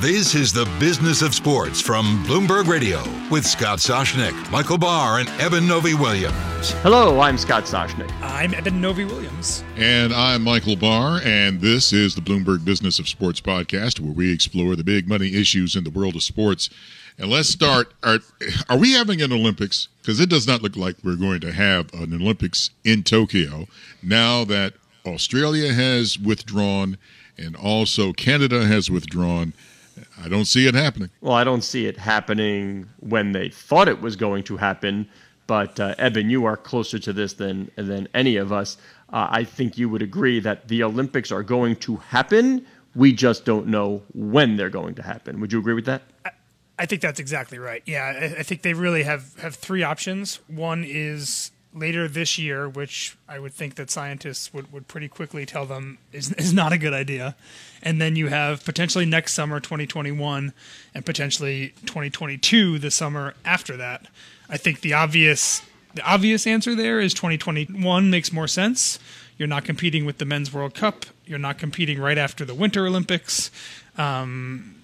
This is the business of sports from Bloomberg Radio with Scott Soshnick, Michael Barr, and Eben Novy-Williams. Hello, I'm Scott Soshnick. I'm Eben Novy-Williams. And I'm Michael Barr, and this is the Bloomberg Business of Sports podcast, where we explore the big money issues in the world of sports. And let's start. Are, are we having an Olympics? Because it does not look like we're going to have an Olympics in Tokyo now that Australia has withdrawn and also Canada has withdrawn. I don't see it happening. Well, I don't see it happening when they thought it was going to happen. But uh, Eben, you are closer to this than than any of us. Uh, I think you would agree that the Olympics are going to happen. We just don't know when they're going to happen. Would you agree with that? I, I think that's exactly right. Yeah, I, I think they really have have three options. One is later this year, which I would think that scientists would, would pretty quickly tell them is, is not a good idea. And then you have potentially next summer, 2021, and potentially 2022, the summer after that. I think the obvious the obvious answer there is 2021 makes more sense. You're not competing with the Men's World Cup. You're not competing right after the Winter Olympics. Um,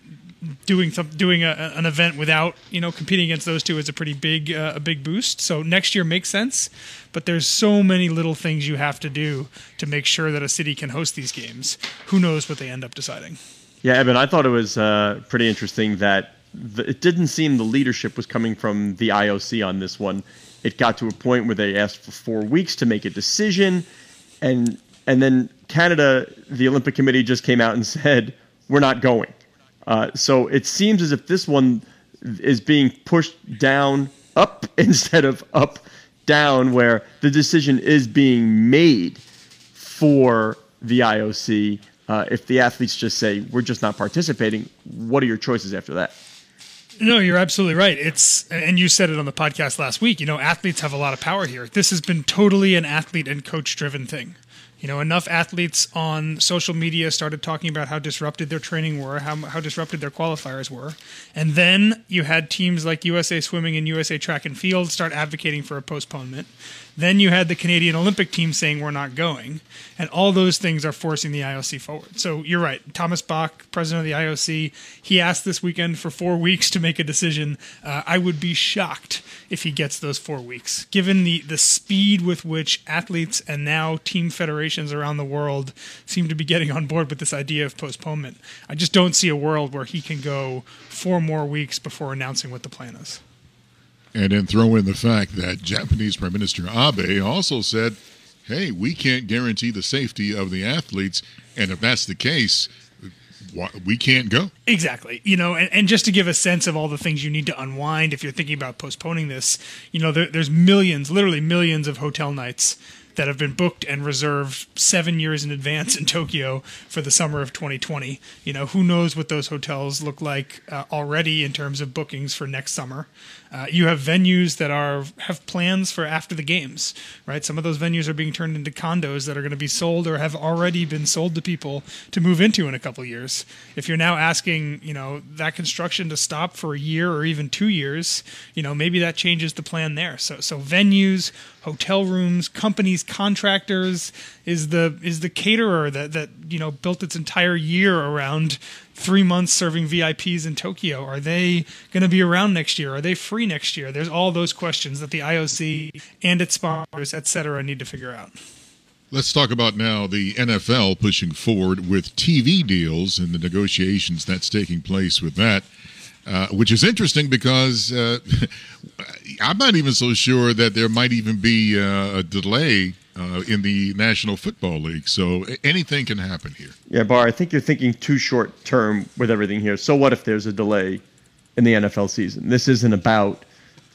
doing some doing a, an event without you know competing against those two is a pretty big uh, a big boost. So next year makes sense, but there's so many little things you have to do to make sure that a city can host these games. Who knows what they end up deciding? Yeah, Eben, I thought it was uh, pretty interesting that the, it didn't seem the leadership was coming from the IOC on this one. It got to a point where they asked for four weeks to make a decision, and and then Canada, the Olympic Committee, just came out and said we're not going. Uh, so it seems as if this one is being pushed down up instead of up down, where the decision is being made for the IOC. Uh, if the athletes just say we're just not participating, what are your choices after that? No, you're absolutely right. It's and you said it on the podcast last week. You know, athletes have a lot of power here. This has been totally an athlete and coach driven thing. You know, enough athletes on social media started talking about how disrupted their training were, how, how disrupted their qualifiers were. And then you had teams like USA Swimming and USA Track and Field start advocating for a postponement. Then you had the Canadian Olympic team saying we're not going. And all those things are forcing the IOC forward. So you're right. Thomas Bach, president of the IOC, he asked this weekend for four weeks to make a decision. Uh, I would be shocked if he gets those four weeks, given the, the speed with which athletes and now team federations around the world seem to be getting on board with this idea of postponement. I just don't see a world where he can go four more weeks before announcing what the plan is. And then throw in the fact that Japanese Prime Minister Abe also said, hey, we can't guarantee the safety of the athletes. And if that's the case, we can't go. Exactly. You know, and, and just to give a sense of all the things you need to unwind if you're thinking about postponing this, you know, there, there's millions, literally millions of hotel nights that have been booked and reserved seven years in advance in Tokyo for the summer of 2020. You know, who knows what those hotels look like uh, already in terms of bookings for next summer. Uh, you have venues that are have plans for after the games, right? Some of those venues are being turned into condos that are going to be sold or have already been sold to people to move into in a couple years. If you're now asking, you know, that construction to stop for a year or even two years, you know, maybe that changes the plan there. So, so venues, hotel rooms, companies, contractors is the is the caterer that that you know built its entire year around three months serving VIPs in Tokyo? Are they going to be around next year? Are they free next year? There's all those questions that the IOC and its sponsors, et cetera, need to figure out. Let's talk about now the NFL pushing forward with TV deals and the negotiations that's taking place with that. Uh, which is interesting because uh, I'm not even so sure that there might even be uh, a delay uh, in the National Football League. So anything can happen here. Yeah, Barr, I think you're thinking too short term with everything here. So what if there's a delay in the NFL season? This isn't about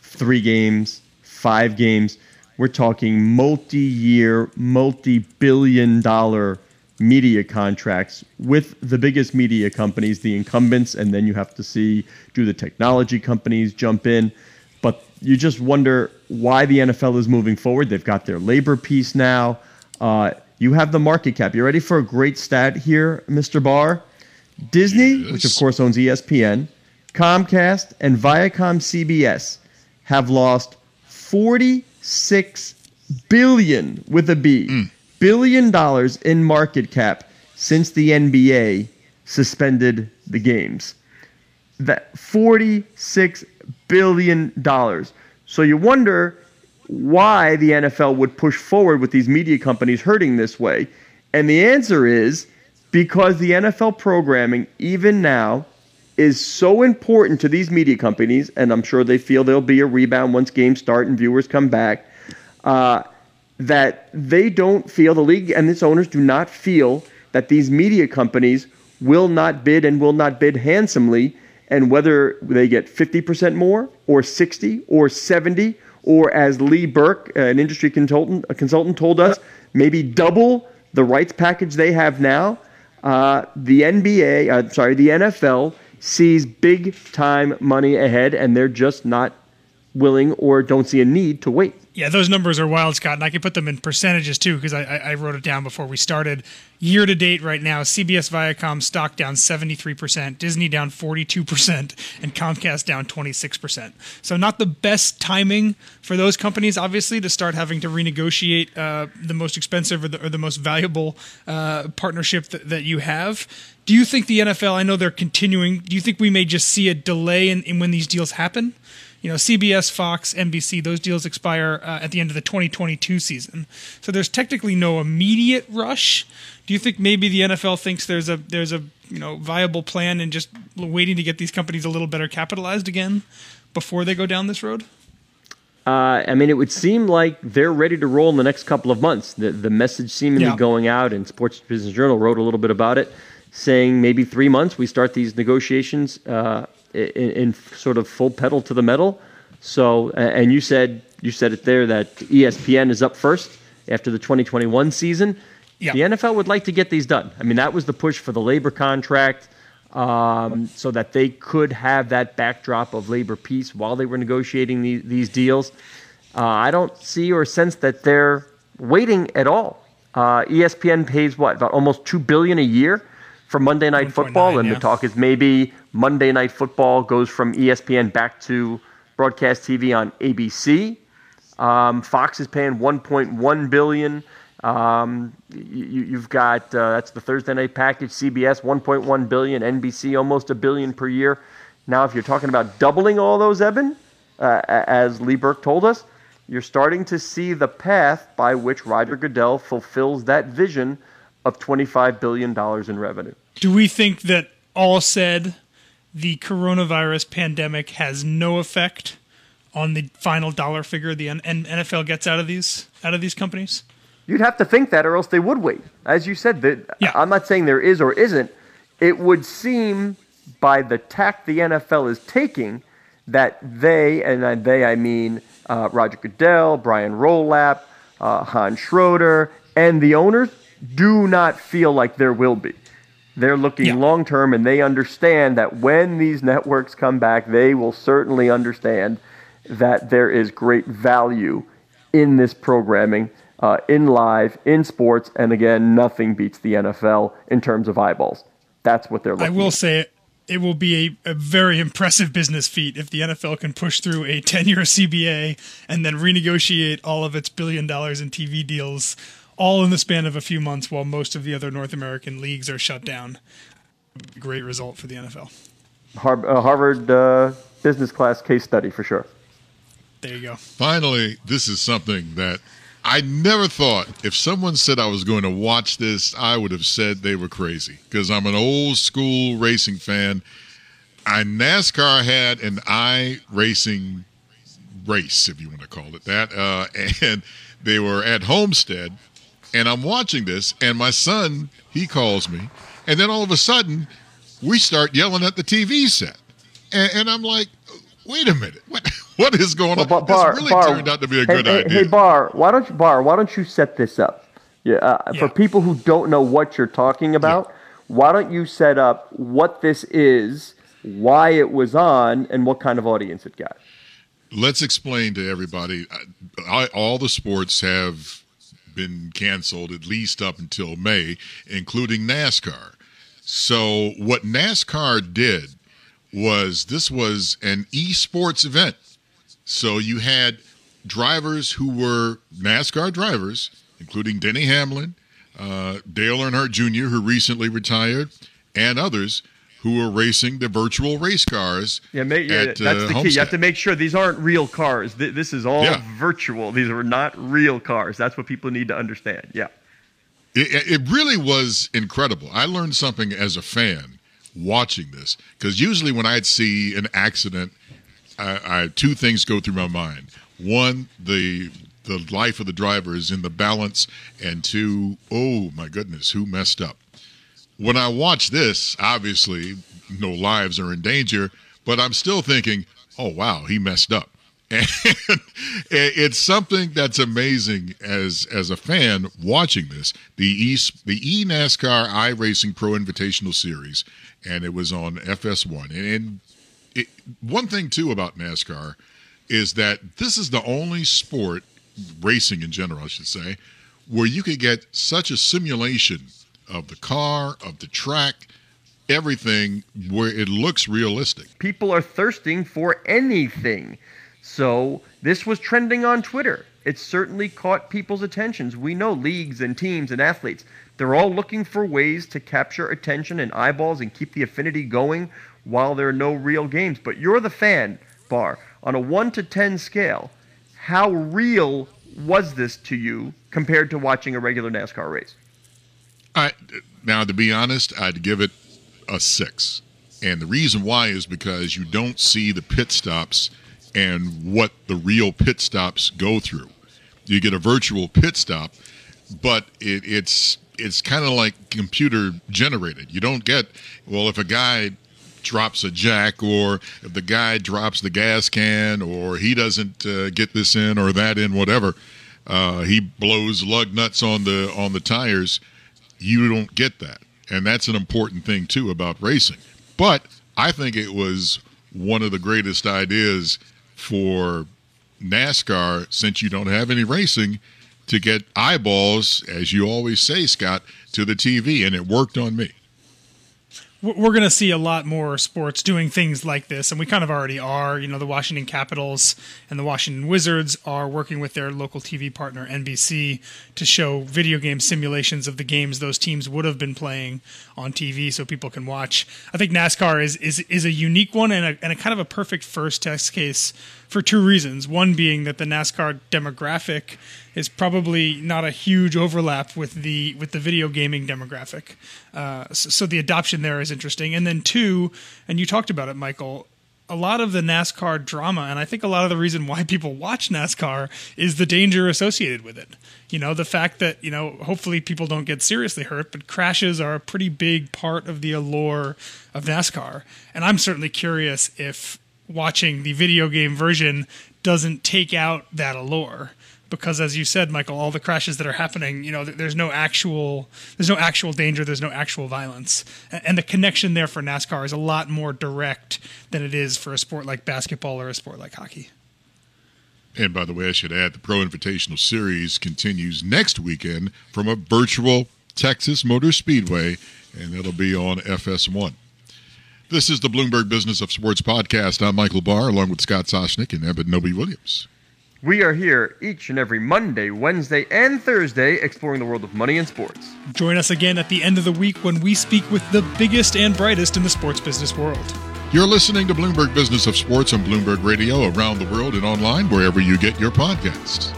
three games, five games. We're talking multi year, multi billion dollar media contracts with the biggest media companies, the incumbents, and then you have to see do the technology companies jump in. But you just wonder why the NFL is moving forward. They've got their labor piece now. Uh, you have the market cap. You ready for a great stat here, Mr. Barr? Disney, yes. which of course owns ESPN, Comcast, and Viacom CBS have lost 46 billion with a B, mm. Billion dollars in market cap since the NBA suspended the games. that $46 billion. So you wonder why the NFL would push forward with these media companies hurting this way. And the answer is because the NFL programming, even now, is so important to these media companies, and I'm sure they feel there'll be a rebound once games start and viewers come back, uh, that they don't feel, the league and its owners do not feel that these media companies will not bid and will not bid handsomely and whether they get 50% more or 60 or 70 or as Lee Berke an industry consultant, a consultant told us, maybe double the rights package they have now, uh, the NBA, uh, sorry, the NFL sees big time money ahead and they're just not willing or don't see a need to wait. Yeah, those numbers are wild, Scott, and I can put them in percentages too because I, I, wrote it down before we started. Year to date, right now, CBS Viacom stock down 73%, Disney down 42%, and Comcast down 26%. So, not the best timing for those companies, obviously, to start having to renegotiate uh, the most expensive or the, or the most valuable uh, partnership that, that you have. Do you think the NFL, I know they're continuing, do you think we may just see a delay in, in when these deals happen? You know, CBS, Fox, NBC, those deals expire uh, at the end of the 2022 season. So there's technically no immediate rush. Do you think maybe the NFL thinks there's a there's a you know viable plan and just waiting to get these companies a little better capitalized again before they go down this road? Uh, I mean, it would seem like they're ready to roll in the next couple of months. The the message seemingly yeah. going out, and Sports Business Journal wrote a little bit about it, saying maybe three months we start these negotiations. Uh, in, in sort of full pedal to the metal. So, and you said you said it there that ESPN is up first after the 2021 season. Yeah. The NFL would like to get these done. I mean, that was the push for the labor contract, um, so that they could have that backdrop of labor peace while they were negotiating the, these deals. Uh, I don't see or sense that they're waiting at all. Uh, ESPN pays what about almost two billion a year for Monday Night Football, 9, and yeah. the talk is maybe Monday Night Football goes from ESPN back to broadcast TV on ABC. Um, Fox is paying 1.1 billion. Um, you, have got uh, that's the Thursday night package. CBS 1.1 billion. NBC almost a billion per year. Now, if you're talking about doubling all those, Eben, uh, as Lee Berke told us, you're starting to see the path by which Roger Goodell fulfills that vision of $25 billion in revenue. Do we think that all said, the coronavirus pandemic has no effect on the final dollar figure the NFL gets out of these out of these companies? You'd have to think that, or else they would wait. As you said, that yeah. I'm not saying there is or isn't. It would seem by the tack the NFL is taking that they, and they I mean uh, Roger Goodell, Brian Rolapp, uh, Hans Schroeder, and the owners do not feel like there will be. They're looking yeah. long term and they understand that when these networks come back, they will certainly understand that there is great value in this programming, uh, in live, in sports. And again, nothing beats the NFL in terms of eyeballs. That's what they're looking I will at. say it. It will be a, a very impressive business feat if the NFL can push through a 10 year CBA and then renegotiate all of its billion dollars in TV deals all in the span of a few months while most of the other North American leagues are shut down. Great result for the NFL. Uh, Harvard uh, business class case study for sure. There you go. Finally, this is something that I never thought if someone said I was going to watch this, I would have said they were crazy because I'm an old school racing fan. I NASCAR had an i racing race, if you want to call it that, uh, and they were at Homestead and I'm watching this, and my son he calls me, and then all of a sudden we start yelling at the TV set, and, and I'm like, wait a minute, what what is going well, on? Barr, this really Barr, turned out to be a good hey, idea. Hey Barr, why don't you Barr? Why don't you set this up? Yeah, uh, yeah. for people who don't know what you're talking about, yeah. why don't you set up what this is, why it was on, and what kind of audience it got? Let's explain to everybody. I, all the sports have been canceled at least up until May, including NASCAR. So, what NASCAR did was this was an esports event. So, you had drivers who were NASCAR drivers, including Denny Hamlin, uh, Dale Earnhardt Jr., who recently retired, and others who are racing the virtual race cars. Yeah, make, yeah at, that's uh, the key. You have to make sure these aren't real cars. Th- This is all Yeah. virtual. These are not real cars. That's what people need to understand. Yeah. It, it really was incredible. I learned something as a fan watching this because usually when I'd see an accident, I, I two things go through my mind. One, the the life of the driver is in the balance, and two, oh my goodness, who messed up? When I watch this, obviously no lives are in danger, but I'm still thinking, oh wow, he messed up. And it's something that's amazing as as a fan watching this. The e the e NASCAR iRacing Pro Invitational Series, and it was on FS1. And, and it, one thing too about NASCAR is that this is the only sport, racing in general, I should say, where you could get such a simulation of the car, of the track, everything, where it looks realistic. People are thirsting for anything. So this was trending on Twitter. It certainly caught people's attentions. We know leagues and teams and athletes, they're all looking for ways to capture attention and eyeballs and keep the affinity going while there are no real games. But you're the fan, Barr. On a 1 to 10 scale, how real was this to you compared to watching a regular NASCAR race? I now to be honest, I'd give it a six, and the reason why is because you don't see the pit stops and what the real pit stops go through. You get a virtual pit stop, but it, it's it's kind of like computer generated. You don't get well if a guy drops a jack or if the guy drops the gas can or he doesn't uh, get this in or that in whatever uh, he blows lug nuts on the on the tires you don't get that. And that's an important thing too about racing. But i think it was one of the greatest ideas for nascar since you don't have any racing to get eyeballs as you always say scott to the tv and it worked on me we're going to see a lot more sports doing things like this, and we kind of already are. You know, the Washington Capitals and the Washington Wizards are working with their local TV partner NBC to show video game simulations of the games those teams would have been playing on TV, so people can watch. I think NASCAR is is is a unique one and a, and a kind of a perfect first test case for two reasons. One being that the NASCAR demographic is probably not a huge overlap with the with the video gaming demographic. Uh, so, so the adoption there is interesting. And then two, and you talked about it, Michael. A lot of the NASCAR drama, and I think a lot of the reason why people watch NASCAR is the danger associated with it. You know, the fact that, you know, hopefully people don't get seriously hurt, but crashes are a pretty big part of the allure of NASCAR. And I'm certainly curious if watching the video game version doesn't take out that allure. Because as you said michael all the crashes that are happening you know there's no actual there's no actual danger there's no actual violence. And the connection there for nascar is a lot more direct than it is for a sport like basketball or a sport like hockey. And by the way, I should add the Pro Invitational Series continues next weekend from a virtual Texas Motor Speedway, and it'll be on FS1. This is the Bloomberg Business of Sports podcast. I'm Michael Barr, along with Scott Soshnick and Eben Novy-Williams. We are here each and every Monday, Wednesday, and Thursday exploring the world of money and sports. join us again at the end of the week when we speak with the biggest and brightest in the sports business world You're listening to Bloomberg Business of Sports on Bloomberg Radio around the world and online wherever you get your podcasts.